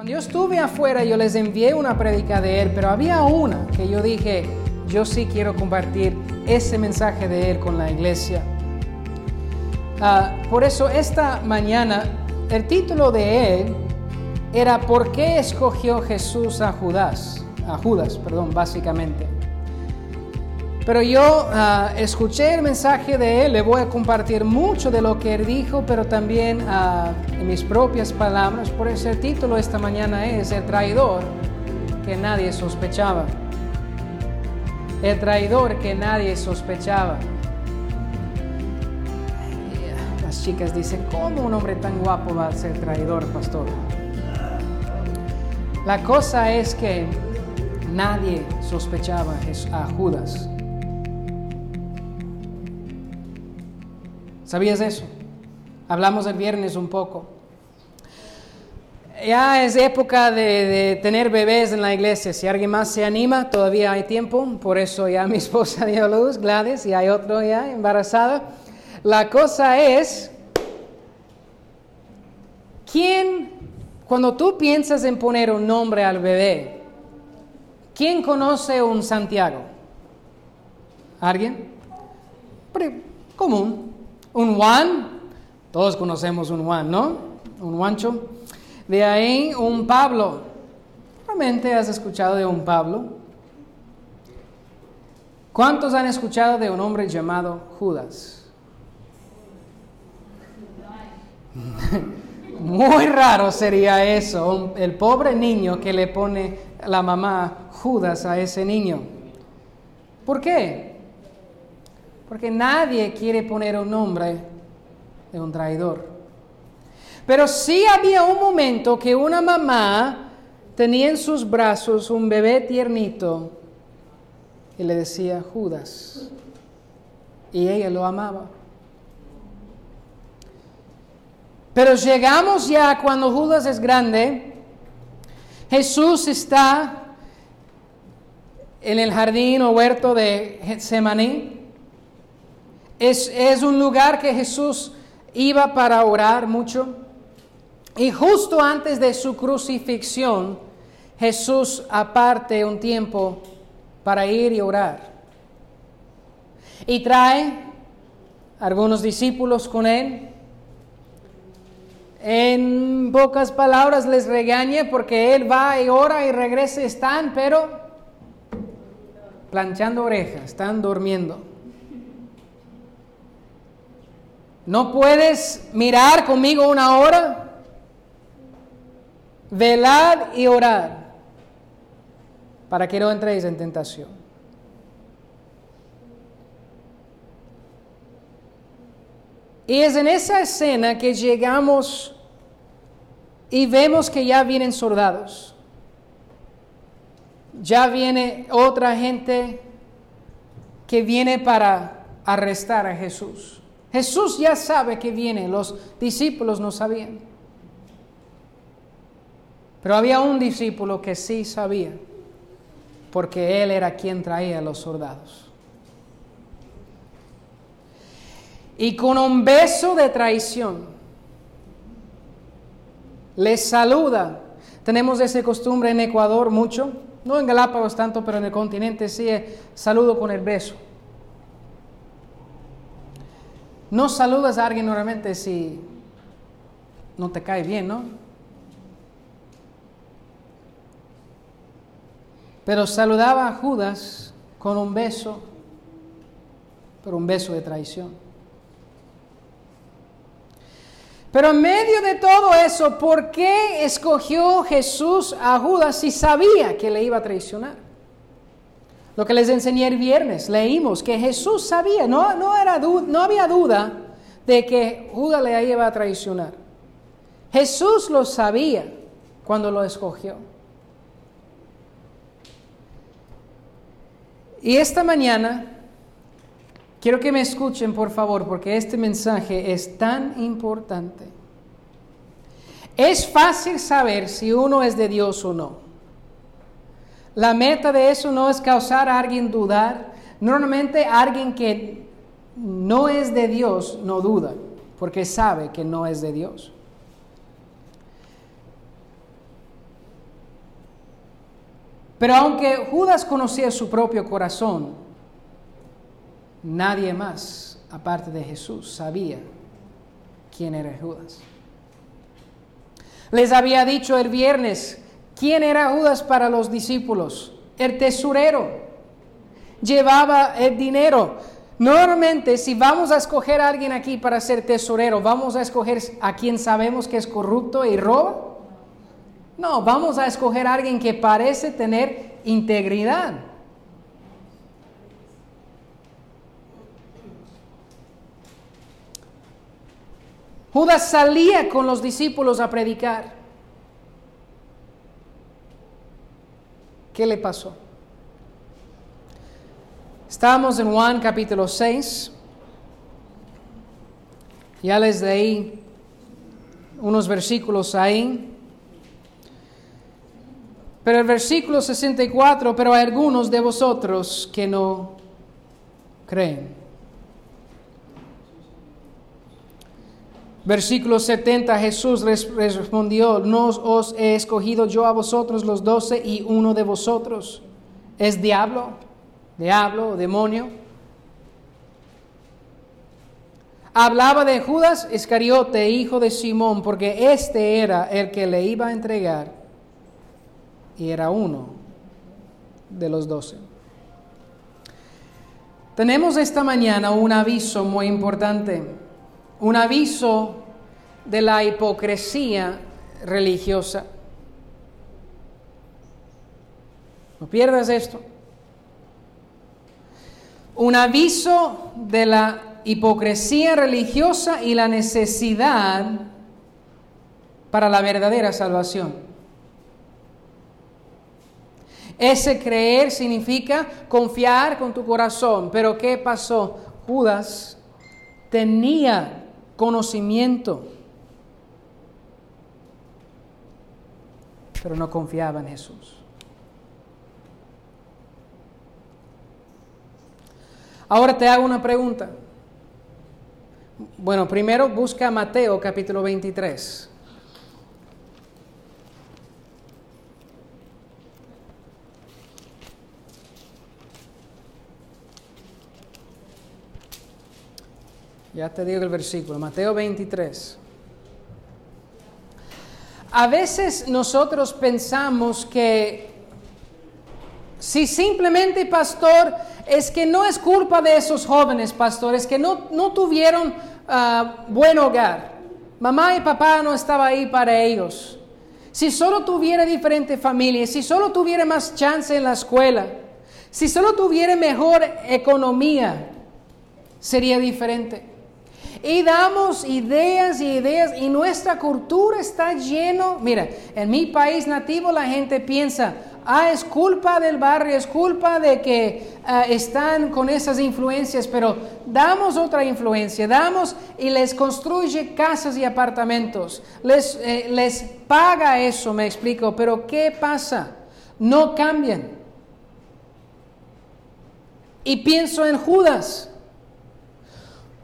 Cuando yo estuve afuera, yo les envié una predica de él, pero había una que yo dije, yo sí quiero compartir ese mensaje de él con la iglesia. Ah, por eso esta mañana el título de él era ¿Por qué escogió Jesús a Judas? A Judas, perdón, básicamente. Pero yo ah, escuché el mensaje de él, le voy a compartir mucho de lo que él dijo, pero también ah, en mis propias palabras. Por eso el título esta mañana es El traidor que nadie sospechaba. El traidor que nadie sospechaba. Las chicas dicen, ¿cómo un hombre tan guapo va a ser traidor, pastor? La cosa es que nadie sospechaba a Judas. ¿Sabías eso? Hablamos el viernes un poco. Ya es época de, tener bebés en la iglesia. Si alguien más se anima, todavía hay tiempo. Por eso ya mi esposa dio luz, Gladys, y hay otro ya embarazada. La cosa es, ¿quién, cuando tú piensas en poner un nombre al bebé, ¿quién conoce un Santiago? ¿Alguien? Común. Un Juan, todos conocemos un Juan, ¿no? Un Juancho. De ahí un Pablo. Realmente has escuchado de un Pablo. ¿Cuántos han escuchado de un hombre llamado Judas? Muy raro sería eso, el pobre niño que le pone la mamá Judas a ese niño. ¿Por qué? Porque nadie quiere poner un nombre de un traidor. Pero sí había un momento que una mamá tenía en sus brazos un bebé tiernito y le decía Judas. Y ella lo amaba. Pero llegamos ya cuando Judas es grande, Jesús está en el jardín o huerto de Getsemaní es, un lugar que Jesús iba para orar mucho. Y justo antes de su crucifixión, Jesús aparte un tiempo para ir y orar. Y trae algunos discípulos con él. En pocas palabras les regaña porque él va y ora y regresa, están, pero planchando orejas, están durmiendo. ¿No puedes mirar conmigo una hora? Velad y orar para que no entréis en tentación. Y es en esa escena que llegamos y vemos que ya vienen soldados. Ya viene otra gente que viene para arrestar a Jesús. Jesús ya sabe que viene, los discípulos no sabían. Pero había un discípulo que sí sabía, porque él era quien traía los soldados. Y con un beso de traición, les saluda. Tenemos esa costumbre en Ecuador mucho, no en Galápagos tanto, pero en el continente sí, eh, saludo con el beso. No saludas a alguien normalmente si no te cae bien, ¿no? Pero saludaba a Judas con un beso, pero un beso de traición. Pero en medio de todo eso, ¿por qué escogió Jesús a Judas si sabía que le iba a traicionar? Lo que les enseñé el viernes, leímos que Jesús sabía, no, no, era, no había duda de que Judas le iba a traicionar. Jesús lo sabía cuando lo escogió. Y esta mañana quiero que me escuchen, por favor, porque este mensaje es tan importante. Es fácil saber si uno es de Dios o no. La meta de eso no es causar a alguien dudar. Normalmente alguien que no es de Dios no duda, porque sabe que no es de Dios. Pero aunque Judas conocía su propio corazón, nadie más, aparte de Jesús, sabía quién era Judas. Les había dicho el viernes quién era Judas para los discípulos, el tesorero. Llevaba el dinero. Normalmente, si vamos a escoger a alguien aquí para ser tesorero, ¿vamos a escoger a quien sabemos que es corrupto y roba? No, vamos a escoger a alguien que parece tener integridad. Judas salía con los discípulos a predicar. ¿Qué le pasó? Estamos en Juan capítulo 6. Ya les leí unos versículos ahí. Pero el versículo 64, pero hay algunos de vosotros que no creen. Versículo 70, Jesús respondió, no os he escogido yo a vosotros los doce y uno de vosotros es diablo, diablo, demonio. Hablaba de Judas Iscariote, hijo de Simón, porque este era el que le iba a entregar y era uno de los doce. Tenemos esta mañana un aviso muy importante, un aviso de la hipocresía religiosa. No pierdas esto. Un aviso de la hipocresía religiosa y la necesidad para la verdadera salvación. Ese creer significa confiar con tu corazón. Pero ¿qué pasó? Judas tenía conocimiento, pero no confiaba en Jesús. Ahora te hago una pregunta. Bueno, primero busca Mateo capítulo 23. Ya te digo el versículo, Mateo 23. A veces nosotros pensamos que si simplemente, pastor, es que no es culpa de esos jóvenes pastores que no, no tuvieron ah, buen hogar. Mamá y papá no estaban ahí para ellos. Si solo tuviera diferente familia, si solo tuviera más chance en la escuela, si solo tuviera mejor economía, sería diferente y damos ideas y ideas y nuestra cultura está lleno, mira, en mi país nativo la gente piensa, ah, es culpa del barrio, es culpa de que ah, están con esas influencias, pero damos otra influencia, damos y les construye casas y apartamentos, les, eh, les paga eso, me explico, pero ¿qué pasa? No cambian. Y pienso en Judas.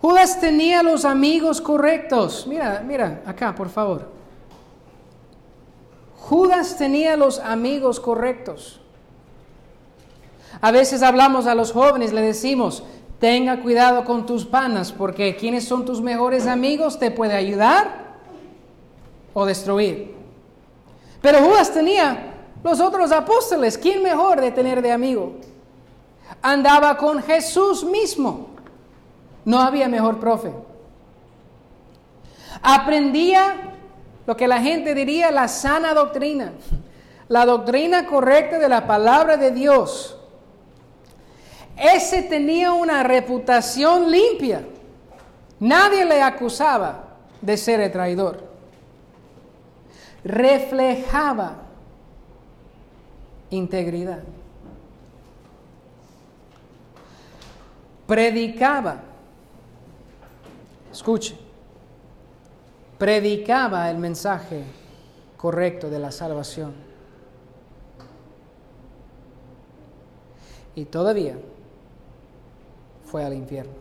Judas tenía los amigos correctos. Mira, mira, acá, por favor. Judas tenía los amigos correctos. A veces hablamos a los jóvenes, le decimos, tenga cuidado con tus panas, porque quienes son tus mejores amigos te puede ayudar o destruir. Pero Judas tenía los otros apóstoles, ¿quién mejor de tener de amigo? Andaba con Jesús mismo. No había mejor profe. Aprendía lo que la gente diría la sana doctrina, la doctrina correcta de la palabra de Dios. Ese tenía una reputación limpia. Nadie le acusaba de ser el traidor. Reflejaba integridad. Predicaba Escuche, predicaba el mensaje correcto de la salvación. Y todavía fue al infierno.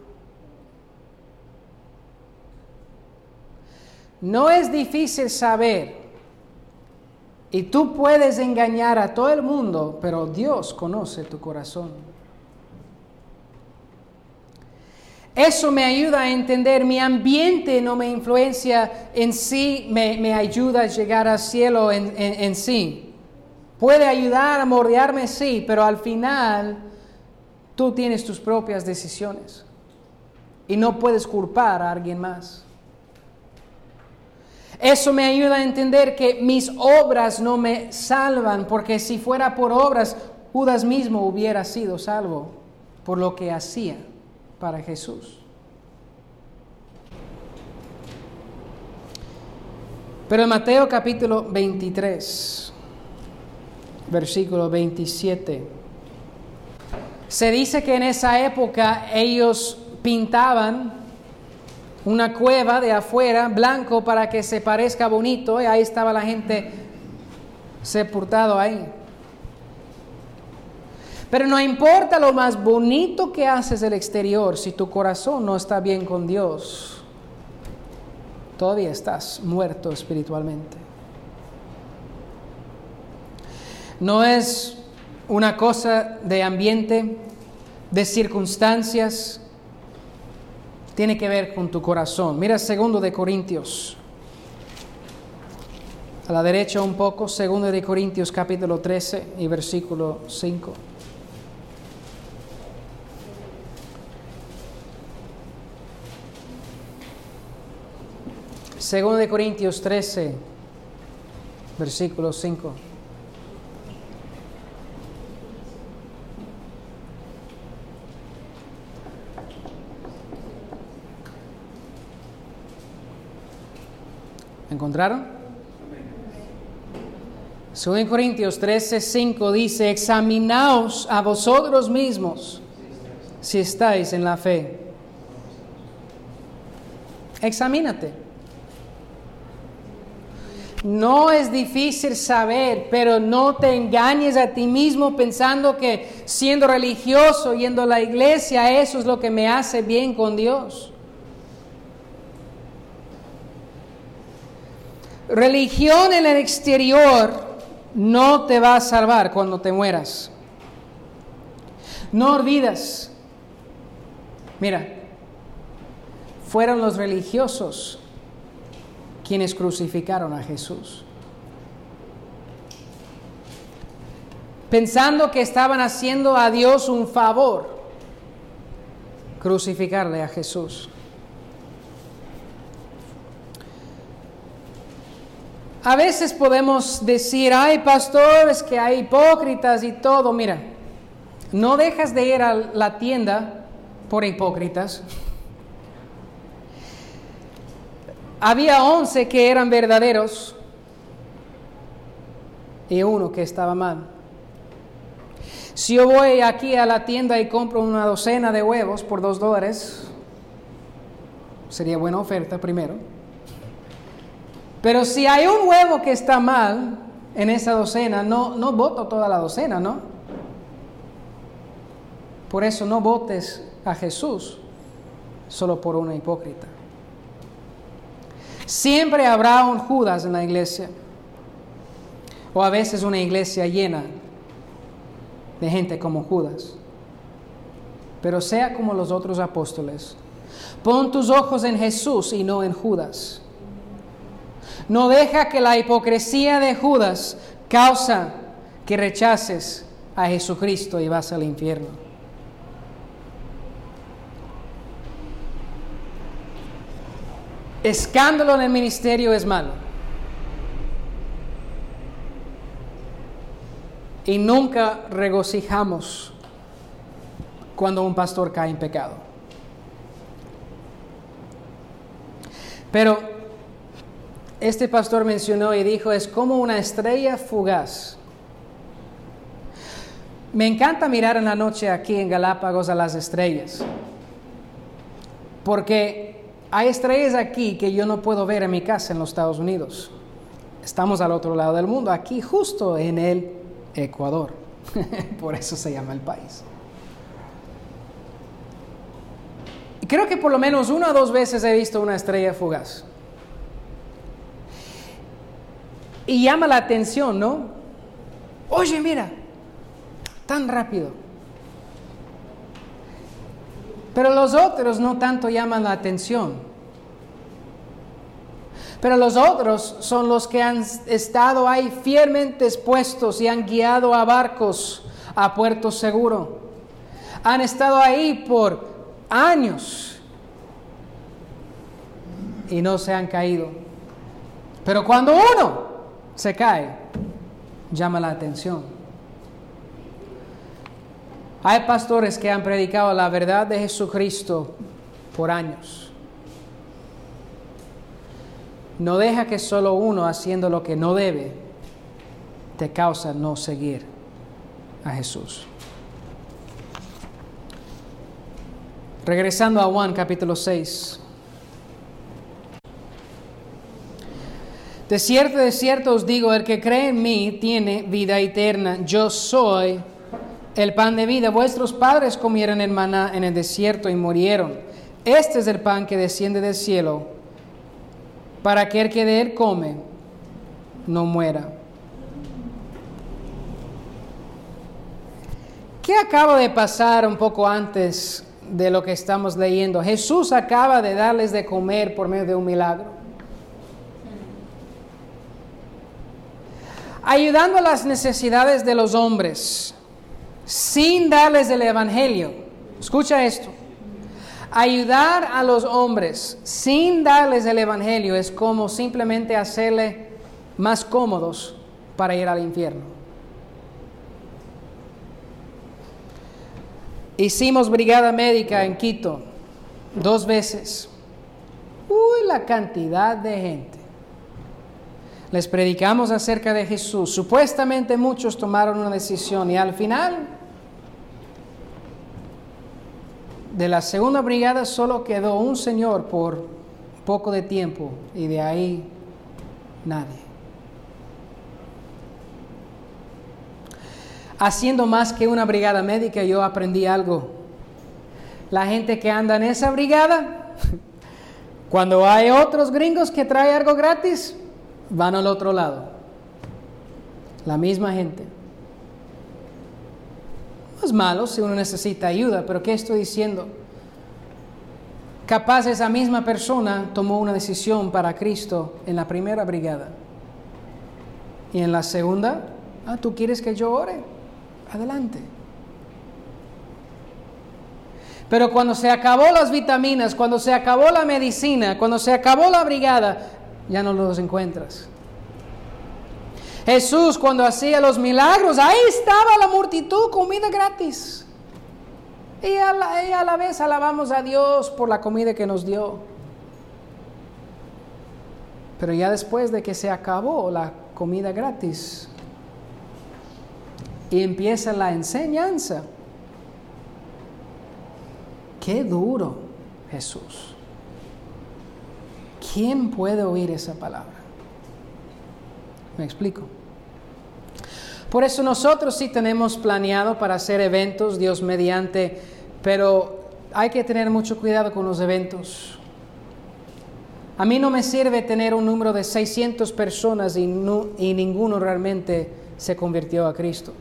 No es difícil saber Y tú puedes engañar a todo el mundo, pero Dios conoce tu corazón. Eso me ayuda a entender, mi ambiente no me influencia en sí, me, ayuda a llegar al cielo en, en sí. Puede ayudar a mordearme, sí, pero al final tú tienes tus propias decisiones y no puedes culpar a alguien más. Eso me ayuda a entender que mis obras no me salvan, porque si fuera por obras, Judas mismo hubiera sido salvo por lo que hacía para Jesús. Pero en Mateo capítulo 23, versículo 27, se dice que en esa época ellos pintaban una cueva de afuera, blanco, para que se parezca bonito, y ahí estaba la gente sepultado ahí. Pero no importa lo más bonito que haces del exterior, si tu corazón no está bien con Dios, todavía estás muerto espiritualmente. No es una cosa de ambiente, de circunstancias, tiene que ver con tu corazón. Mira segundo de Corintios. A la derecha un poco, segundo de Corintios capítulo 13 y versículo 5. Segundo de Corintios 13, versículo 5. ¿Encontraron? Segundo Corintios 13, 5 dice, examinaos a vosotros mismos si estáis en la fe. Examínate. No es difícil saber, pero no te engañes a ti mismo pensando que siendo religioso, yendo a la iglesia, eso es lo que me hace bien con Dios. Religión en el exterior no te va a salvar cuando te mueras. No olvidas. Mira, fueron los religiosos quienes crucificaron a Jesús. Pensando que estaban haciendo a Dios un favor, crucificarle a Jesús. A veces podemos decir, hay pastores que hay hipócritas y todo. Mira, no dejas de ir a la tienda por hipócritas. Había once que eran verdaderos y uno que estaba mal. Si yo voy aquí a la tienda y compro una docena de huevos por dos dólares, sería buena oferta primero. Pero si hay un huevo que está mal en esa docena, no, no voto toda la docena, ¿no? Por eso no votes a Jesús solo por una hipócrita. Siempre habrá un Judas en la iglesia. O a veces una iglesia llena de gente como Judas. Pero sea como los otros apóstoles. Pon tus ojos en Jesús y no en Judas. No deja que la hipocresía de Judas causa que rechaces a Jesucristo y vas al infierno. Escándalo en el ministerio es malo. Y nunca regocijamos cuando un pastor cae en pecado. Pero este pastor mencionó y dijo, es como una estrella fugaz. Me encanta mirar en la noche aquí en Galápagos a las estrellas, porque hay estrellas aquí que yo no puedo ver en mi casa en los Estados Unidos. Estamos al otro lado del mundo, aquí justo en el Ecuador. por eso se llama el país. Creo que por lo menos una o dos veces he visto una estrella fugaz. Y llama la atención, ¿no? Oye, mira, tan rápido. Pero los otros no tanto llaman la atención. Pero los otros son los que han estado ahí fielmente expuestos y han guiado a barcos a puerto seguro. Han estado ahí por años y no se han caído. Pero cuando uno se cae, llama la atención. Hay pastores que han predicado la verdad de Jesucristo por años. No deja que solo uno haciendo lo que no debe te causa no seguir a Jesús. Regresando a Juan capítulo 6. De cierto, de cierto os digo, el que cree en mí tiene vida eterna. Yo soy el pan de vida. Vuestros padres comieron el maná en el desierto y murieron. Este es el pan que desciende del cielo, para que el que de él come no muera. ¿Qué acaba de pasar un poco antes de lo que estamos leyendo? Jesús acaba de darles de comer por medio de un milagro. Ayudando a las necesidades de los hombres sin darles el Evangelio. Escucha esto. Ayudar a los hombres sin darles el Evangelio es como simplemente hacerle más cómodos para ir al infierno. Hicimos brigada médica en Quito dos veces. Uy, la cantidad de gente. Les predicamos acerca de Jesús. Supuestamente muchos tomaron una decisión y al final de la segunda brigada solo quedó un señor por poco de tiempo y de ahí nadie. Haciendo más que una brigada médica yo aprendí algo. La gente que anda en esa brigada, cuando hay otros gringos que traen algo gratis, van al otro lado. La misma gente es malo si uno necesita ayuda, pero ¿qué estoy diciendo? Capaz esa misma persona tomó una decisión para Cristo en la primera brigada. Y en la segunda, ah, ¿tú quieres que yo ore? Adelante. Pero cuando se acabó las vitaminas, cuando se acabó la medicina, cuando se acabó la brigada, ya no los encuentras. Jesús cuando hacía los milagros, ahí estaba la multitud, comida gratis. Y a, la, vez alabamos a Dios por la comida que nos dio. Pero ya después de que se acabó la comida gratis y empieza la enseñanza, qué duro Jesús. ¿Quién puede oír esa palabra? ¿Me explico? Por eso nosotros sí tenemos planeado para hacer eventos, Dios mediante, pero hay que tener mucho cuidado con los eventos. A mí no me sirve tener un número de 600 personas y, ninguno realmente se convirtió a Cristo.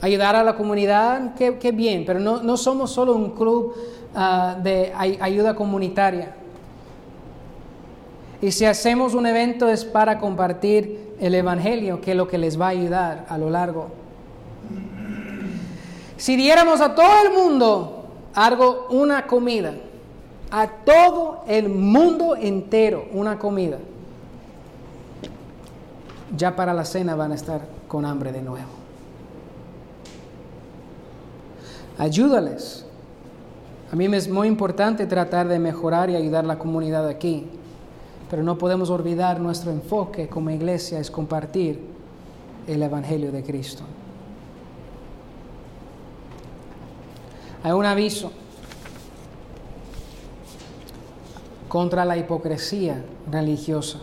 Ayudar a la comunidad, qué, bien, pero no, somos solo un club ah, de ayuda comunitaria. Y si hacemos un evento es para compartir el Evangelio, que es lo que les va a ayudar a lo largo. Si diéramos a todo el mundo algo, una comida, a todo el mundo entero una comida, ya para la cena van a estar con hambre de nuevo. Ayúdales. A mí me es muy importante tratar de mejorar y ayudar a la comunidad aquí. Pero no podemos olvidar nuestro enfoque como iglesia es compartir el Evangelio de Cristo. Hay un aviso contra la hipocresía religiosa.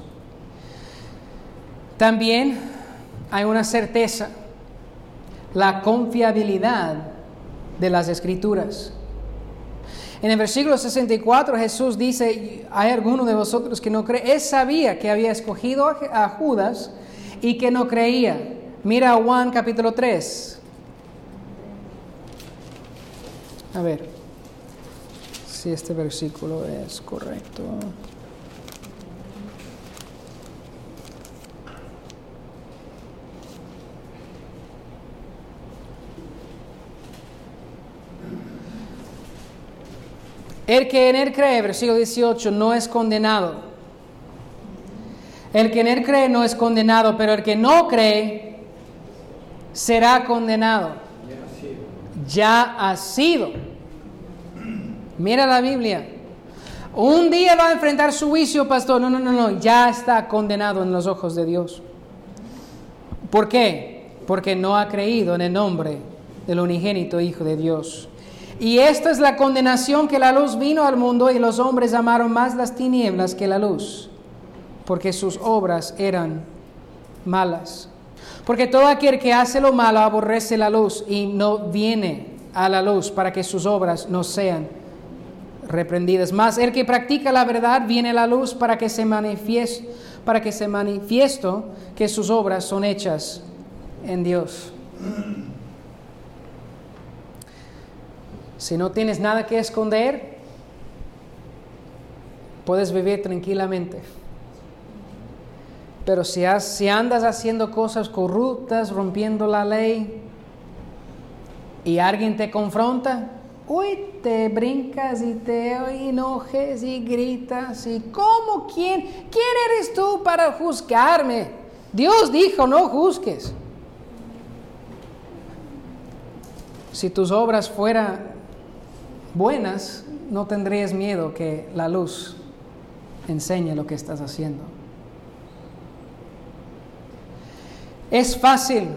También hay una certeza, la confiabilidad de las escrituras. En el versículo 64 Jesús dice, hay alguno de vosotros que no cree. Él sabía que había escogido a Judas y que no creía. Mira Juan capítulo 3. A ver si este versículo es correcto. El que en él cree, versículo 18, no es condenado. El que en él cree no es condenado, pero el que no cree será condenado. Ya ha sido. Mira la Biblia. Un día va a enfrentar su juicio, pastor. No, no, no, no. Ya está condenado en los ojos de Dios. ¿Por qué? Porque no ha creído en el nombre del unigénito Hijo de Dios. Y esta es la condenación que la luz vino al mundo y los hombres amaron más las tinieblas que la luz, porque sus obras eran malas. Porque todo aquel que hace lo malo aborrece la luz y no viene a la luz para que sus obras no sean reprendidas. Más el que practica la verdad viene a la luz para que se manifieste, para que se manifiesto que sus obras son hechas en Dios. Si no tienes nada que esconder, puedes vivir tranquilamente. Pero si, si andas haciendo cosas corruptas, rompiendo la ley, y alguien te confronta, uy, te brincas y te enojes y gritas. ¿Y cómo? ¿Quién? ¿Quién eres tú para juzgarme? Dios dijo, no juzgues. Si tus obras fueran buenas, no tendrías miedo que la luz enseñe lo que estás haciendo. Es fácil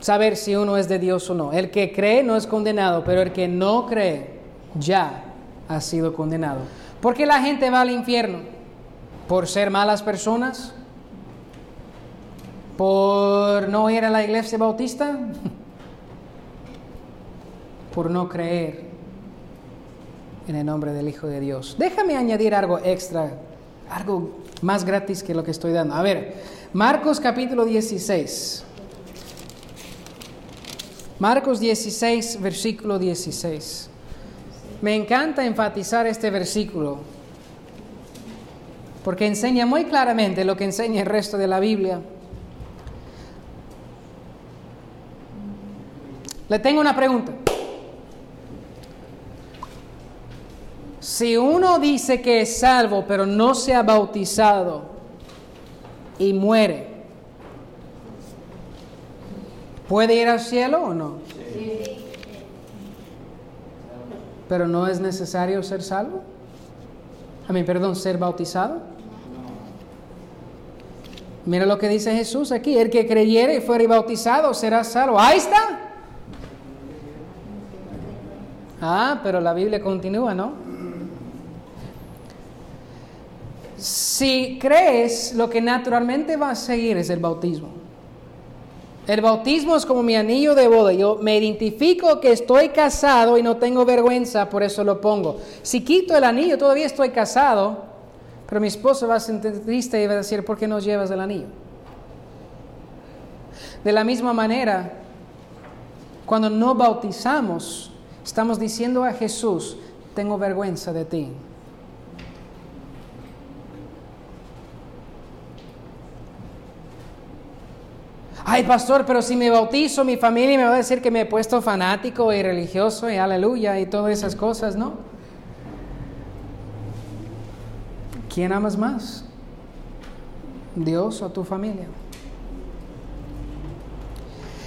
saber si uno es de Dios o no. El que cree no es condenado, pero el que no cree ya ha sido condenado. ¿Por qué la gente va al infierno? ¿Por ser malas personas? ¿Por no ir a la iglesia bautista? Por no creer en el nombre del Hijo de Dios. Déjame añadir algo extra, algo más gratis que lo que estoy dando. A ver, Marcos capítulo 16. Marcos 16, versículo 16. Me encanta enfatizar este versículo porque enseña muy claramente lo que enseña el resto de la Biblia. Le tengo una pregunta. Si uno dice que es salvo pero no se ha bautizado y muere, ¿puede ir al cielo o no? Pero no es necesario ser salvo. A mí, perdón, ser bautizado. Mira lo que dice Jesús aquí, el que creyere y fuere bautizado será salvo. Ahí está. Ah, pero la Biblia continúa, ¿no? Si crees, lo que naturalmente va a seguir es el bautismo. El bautismo es como mi anillo de boda. Yo me identifico que estoy casado y no tengo vergüenza, por eso lo pongo. Si quito el anillo, todavía estoy casado, pero mi esposo va a sentir triste y va a decir, ¿por qué no llevas el anillo? De la misma manera, cuando no bautizamos, estamos diciendo a Jesús, tengo vergüenza de ti. Ay, pastor, pero si me bautizo, mi familia me va a decir que me he puesto fanático y religioso y aleluya y todas esas cosas, ¿no? ¿Quién amas más? ¿Dios o tu familia?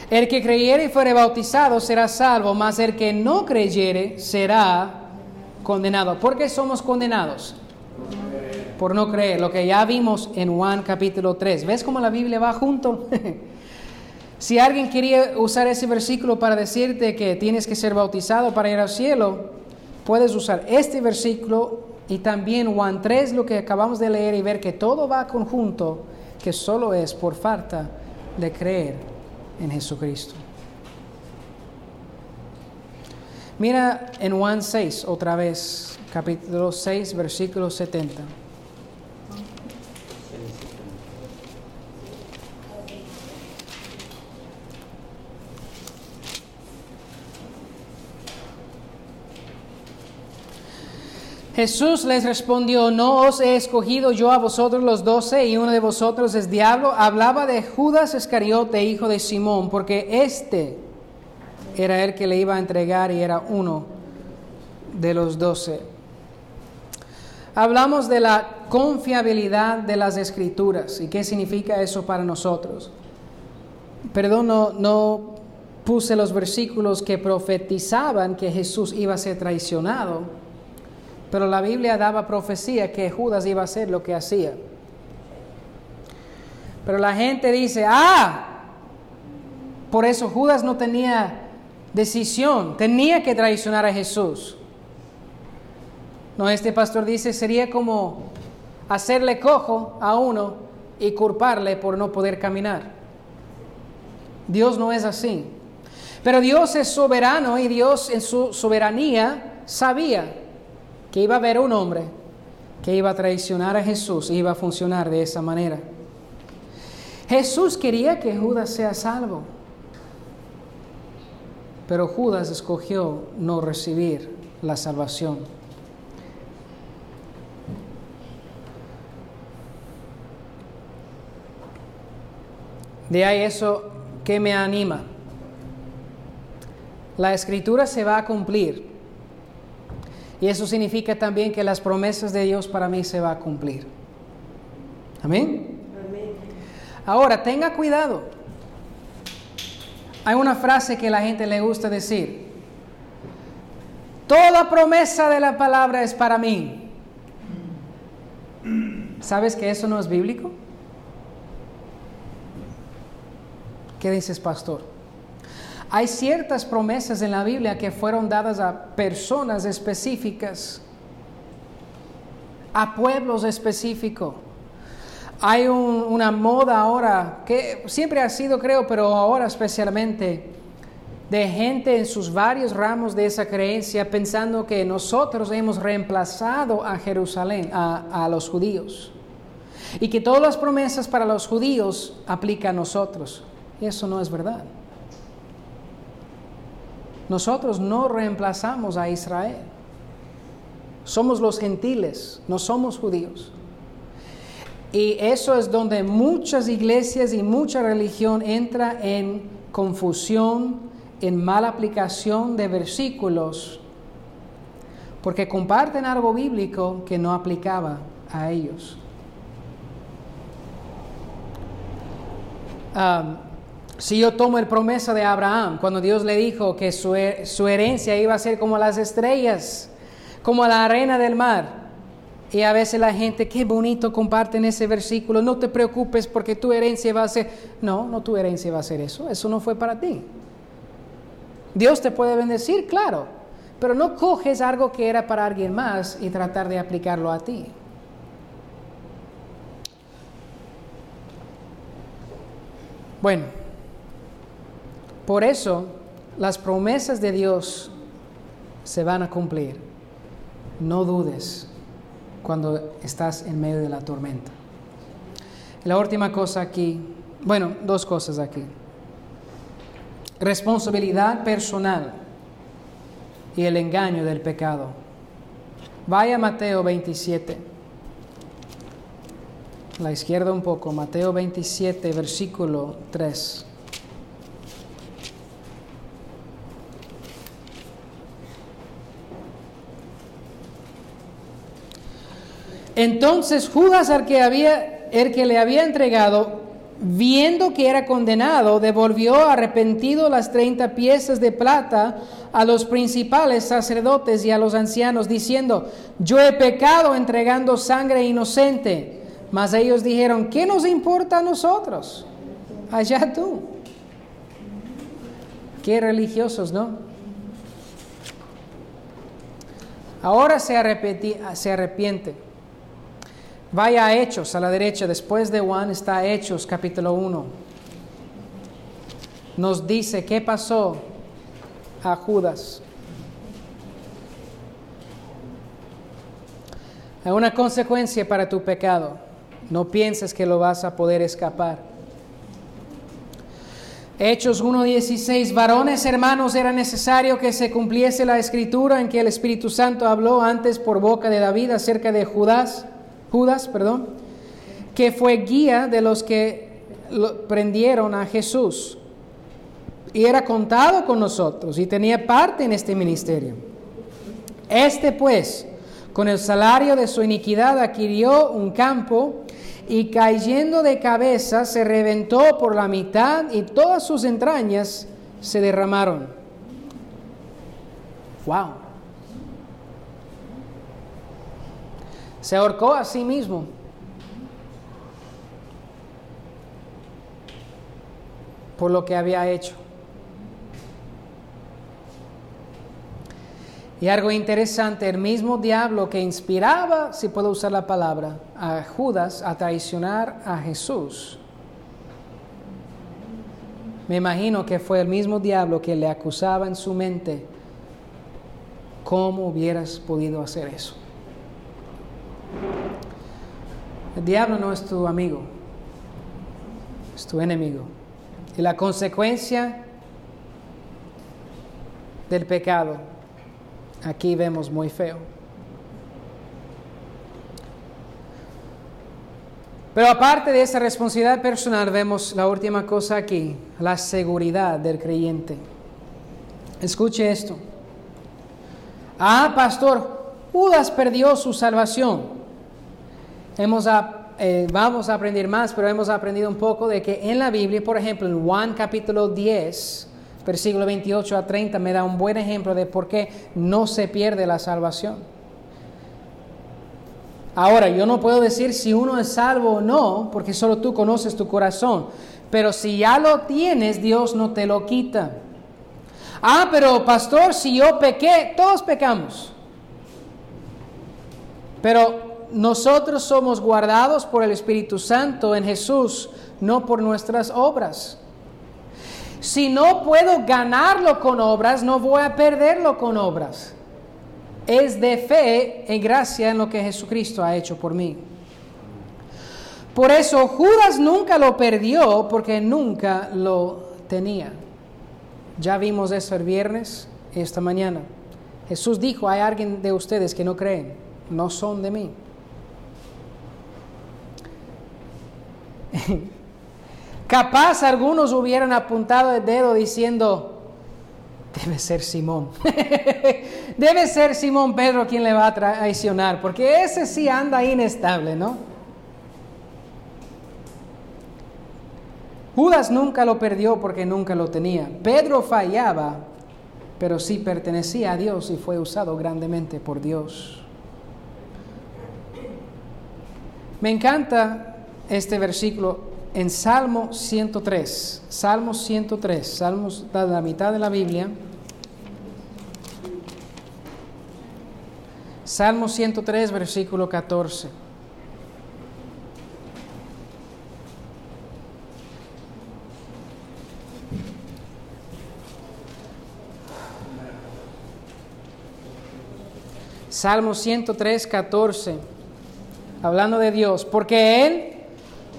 El que creyere y fuere bautizado será salvo, mas el que no creyere será condenado. ¿Por qué somos condenados? Por no creer, lo que ya vimos en Juan capítulo 3. ¿Ves cómo la Biblia va junto? Si alguien quería usar ese versículo para decirte que tienes que ser bautizado para ir al cielo, puedes usar este versículo y también Juan 3, lo que acabamos de leer y ver que todo va conjunto, que solo es por falta de creer en Jesucristo. Mira en Juan 6 otra vez, capítulo 6, versículo 70. Jesús les respondió, no os he escogido yo a vosotros los doce y uno de vosotros es diablo. Hablaba de Judas Iscariote, hijo de Simón, porque este era el que le iba a entregar y era uno de los doce. Hablamos de la confiabilidad de las escrituras y qué significa eso para nosotros. Perdón, no, no puse los versículos que profetizaban que Jesús iba a ser traicionado pero la Biblia daba profecía que Judas iba a hacer lo que hacía. Pero la gente dice, ah, por eso Judas no tenía decisión, tenía que traicionar a Jesús. No, este pastor dice, sería como hacerle cojo a uno y culparle por no poder caminar. Dios no es así. Pero Dios es soberano y Dios en su soberanía sabía que iba a haber un hombre que iba a traicionar a Jesús y iba a funcionar de esa manera. Jesús quería que Judas sea salvo, pero Judas escogió no recibir la salvación. De ahí eso que me anima. La escritura se va a cumplir y eso significa también que las promesas de Dios para mí se va a cumplir. Amén. Ahora, tenga cuidado. Hay una frase que la gente le gusta decir. Toda promesa de la palabra es para mí. ¿Sabes que eso no es bíblico? ¿Qué dices, pastor? Hay ciertas promesas en la Biblia que fueron dadas a personas específicas, a pueblos específicos. Hay una moda ahora, que siempre ha sido creo, pero ahora especialmente, de gente en sus varios ramos de esa creencia pensando que nosotros hemos reemplazado a Jerusalén, a, a los judíos. Y que todas las promesas para los judíos aplican a nosotros. Y eso no es verdad. Nosotros no reemplazamos a Israel. Somos los gentiles, no somos judíos. Y eso es donde muchas iglesias y mucha religión entra en confusión, en mala aplicación de versículos, porque comparten algo bíblico que no aplicaba a ellos. Si yo tomo el promesa de Abraham, cuando Dios le dijo que su, herencia iba a ser como las estrellas, como la arena del mar, y a veces la gente, qué bonito comparten ese versículo, no te preocupes porque tu herencia va a ser, no, no tu herencia va a ser eso, eso no fue para ti. Dios te puede bendecir, claro, pero no coges algo que era para alguien más y tratar de aplicarlo a ti. Bueno, por eso las promesas de Dios se van a cumplir. No dudes cuando estás en medio de la tormenta. La última cosa aquí, bueno, dos cosas aquí. Responsabilidad personal y el engaño del pecado. Vaya Mateo 27. la izquierda un poco, Mateo 27, versículo 3. Entonces Judas, al que, había, el que le había entregado, viendo que era condenado, devolvió arrepentido las treinta piezas de plata a los principales sacerdotes y a los ancianos, diciendo, yo he pecado entregando sangre inocente. Mas ellos dijeron, ¿qué nos importa a nosotros? Allá tú. Qué religiosos, ¿no? Ahora se, se arrepiente. Vaya a Hechos, a la derecha, después de Juan está Hechos, capítulo 1. Nos dice qué pasó a Judas. Hay una consecuencia para tu pecado. No pienses que lo vas a poder escapar. Hechos 1.16, varones hermanos, era necesario que se cumpliese la escritura en que el Espíritu Santo habló antes por boca de David acerca de Judas Judas, perdón, que fue guía de los que prendieron a Jesús y era contado con nosotros y tenía parte en este ministerio. Este pues, con el salario de su iniquidad, adquirió un campo y cayendo de cabeza se reventó por la mitad y todas sus entrañas se derramaron. Wow. Se ahorcó a sí mismo. por lo que había hecho. Y algo interesante, el mismo diablo que inspiraba, si puedo usar la palabra, a Judas a traicionar a Jesús. Me imagino que fue el mismo diablo que le acusaba en su mente, ¿cómo hubieras podido hacer eso? El diablo no es tu amigo, es tu enemigo. Y la consecuencia del pecado aquí vemos muy feo. Pero aparte de esa responsabilidad personal, vemos la última cosa aquí, la seguridad del creyente. Escuche esto. Ah, pastor, Judas perdió su salvación. Eh, vamos a aprender más, pero hemos aprendido un poco de que en la Biblia, por ejemplo, en Juan capítulo 10, versículo 28 a 30 me da un buen ejemplo de por qué no se pierde la salvación. Ahora, yo no puedo decir si uno es salvo o no, porque solo tú conoces tu corazón. Pero si ya lo tienes, Dios no te lo quita. Ah, pero pastor, si yo pequé, todos pecamos. Pero nosotros somos guardados por el Espíritu Santo en Jesús, no por nuestras obras. Si no puedo ganarlo con obras, no voy a perderlo con obras. Es de fe en gracia en lo que Jesucristo ha hecho por mí. Por eso Judas nunca lo perdió porque nunca lo tenía. Ya vimos eso el viernes, esta mañana. Jesús dijo, hay alguien de ustedes que no creen, no son de mí. Capaz algunos hubieran apuntado el dedo diciendo, debe ser Simón. debe ser Simón Pedro quien le va a traicionar, porque ese sí anda inestable, ¿no? Judas nunca lo perdió porque nunca lo tenía. Pedro fallaba, pero sí pertenecía a Dios y fue usado grandemente por Dios. Me encanta este versículo en Salmo 103, Salmo 103, Salmos de la mitad de la Biblia. Salmo 103, versículo 14. Salmo 103, 14. Hablando de Dios, porque Él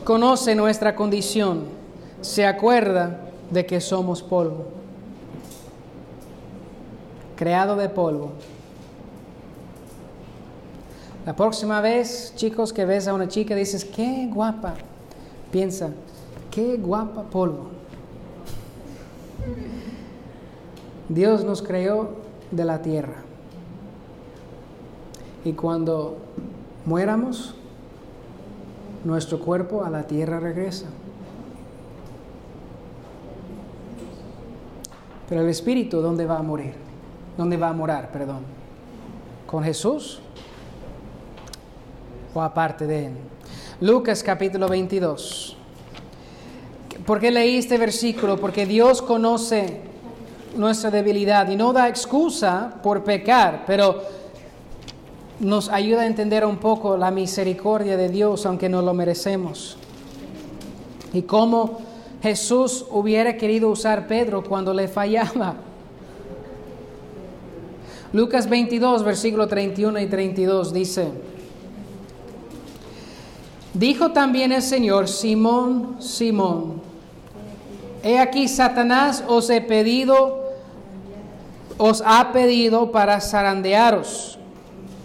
conoce nuestra condición, se acuerda de que somos polvo, creado de polvo. La próxima vez, chicos, que ves a una chica, dices, qué guapa, piensa, qué guapa polvo. Dios nos creó de la tierra. Y cuando muéramos, nuestro cuerpo a la tierra regresa. Pero el espíritu, ¿dónde va a morir? ¿Dónde va a morar, perdón? ¿Con Jesús? ¿O aparte de él? Lucas capítulo 22. ¿Por qué leí este versículo? Porque Dios conoce nuestra debilidad y no da excusa por pecar, pero nos ayuda a entender un poco la misericordia de Dios, aunque no lo merecemos. Y cómo Jesús hubiera querido usar Pedro cuando le fallaba. Lucas 22, versículo 31 y 32 dice, Dijo también el Señor, Simón, Simón, he aquí Satanás os he pedido, os ha pedido para zarandearos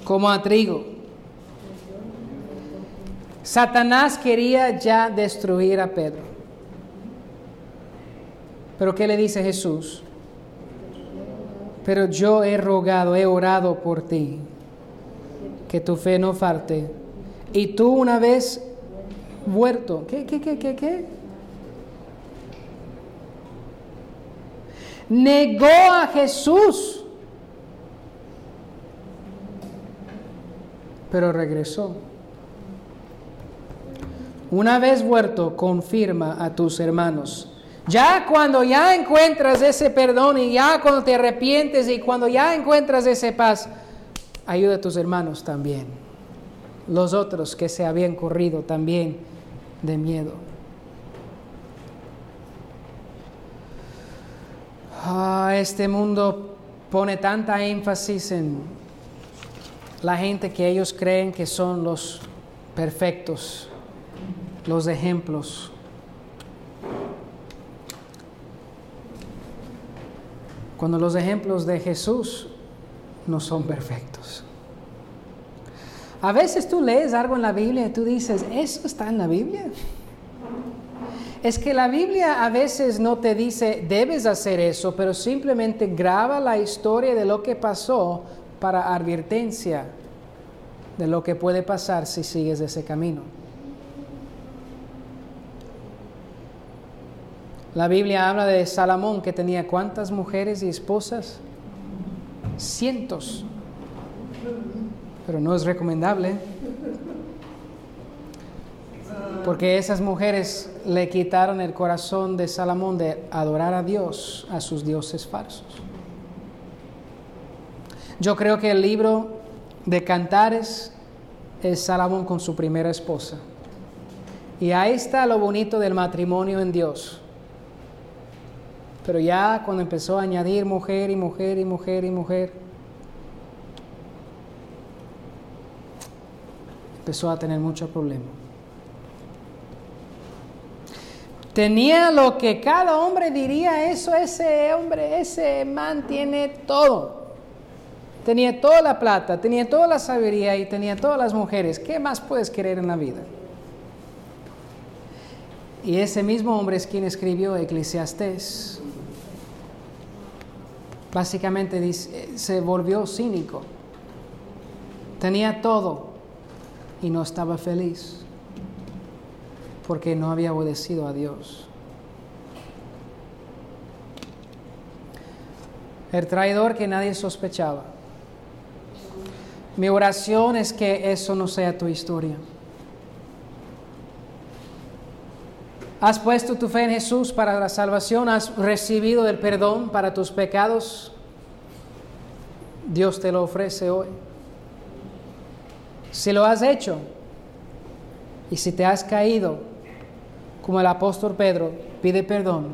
como a trigo. Satanás quería ya destruir a Pedro. Pero ¿qué le dice Jesús? Pero yo he rogado, he orado por ti, que tu fe no falte. Y tú una vez muerto, ¿qué, qué, qué, qué, qué? Negó a Jesús, pero regresó. Una vez muerto, confirma a tus hermanos. Ya cuando ya encuentras ese perdón y ya cuando te arrepientes y cuando ya encuentras ese paz, ayuda a tus hermanos también. Los otros que se habían corrido también de miedo. Ah, este mundo pone tanta énfasis en la gente que ellos creen que son los perfectos, los ejemplos. Cuando los ejemplos de Jesús no son perfectos. A veces tú lees algo en la Biblia y tú dices, ¿eso está en la Biblia? Es que la Biblia a veces no te dice, debes hacer eso, pero simplemente graba la historia de lo que pasó para advertencia de lo que puede pasar si sigues ese camino. La Biblia habla de Salomón que tenía cuántas mujeres y esposas? Cientos. Pero no es recomendable. Porque esas mujeres le quitaron el corazón de Salomón de adorar a Dios, a sus dioses falsos. Yo creo que el libro de Cantares es Salomón con su primera esposa. Y ahí está lo bonito del matrimonio en Dios pero ya cuando empezó a añadir mujer y mujer y mujer y mujer, empezó a tener muchos problemas. Tenía lo que cada hombre diría, eso, ese hombre, ese man tiene todo. Tenía toda la plata, tenía toda la sabiduría y tenía todas las mujeres. ¿Qué más puedes querer en la vida? Y ese mismo hombre es quien escribió Eclesiastés. Básicamente se volvió cínico. Tenía todo y no estaba feliz porque no había obedecido a Dios. El traidor que nadie sospechaba. Mi oración es que eso no sea tu historia. ¿Has puesto tu fe en Jesús para la salvación? ¿Has recibido el perdón para tus pecados? Dios te lo ofrece hoy. Si lo has hecho y si te has caído, como el apóstol Pedro, pide perdón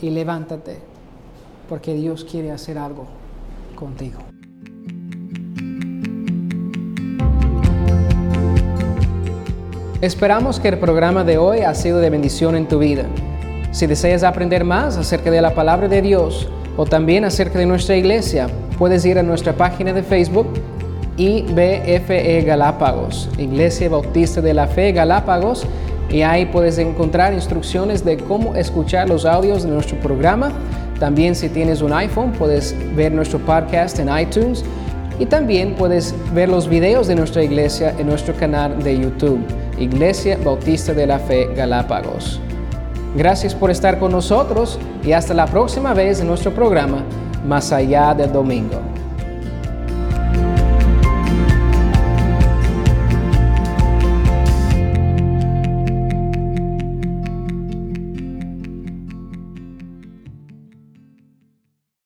y levántate, porque Dios quiere hacer algo contigo. Esperamos que el programa de hoy ha sido de bendición en tu vida. Si deseas aprender más acerca de la palabra de Dios o también acerca de nuestra iglesia, puedes ir a nuestra página de Facebook IBFE Galápagos, Iglesia Bautista de la Fe Galápagos, y ahí puedes encontrar instrucciones de cómo escuchar los audios de nuestro programa. También si tienes un iPhone puedes ver nuestro podcast en iTunes y también puedes ver los videos de nuestra iglesia en nuestro canal de YouTube. Iglesia Bautista de la Fe Galápagos. Gracias por estar con nosotros y hasta la próxima vez en nuestro programa Más allá del domingo.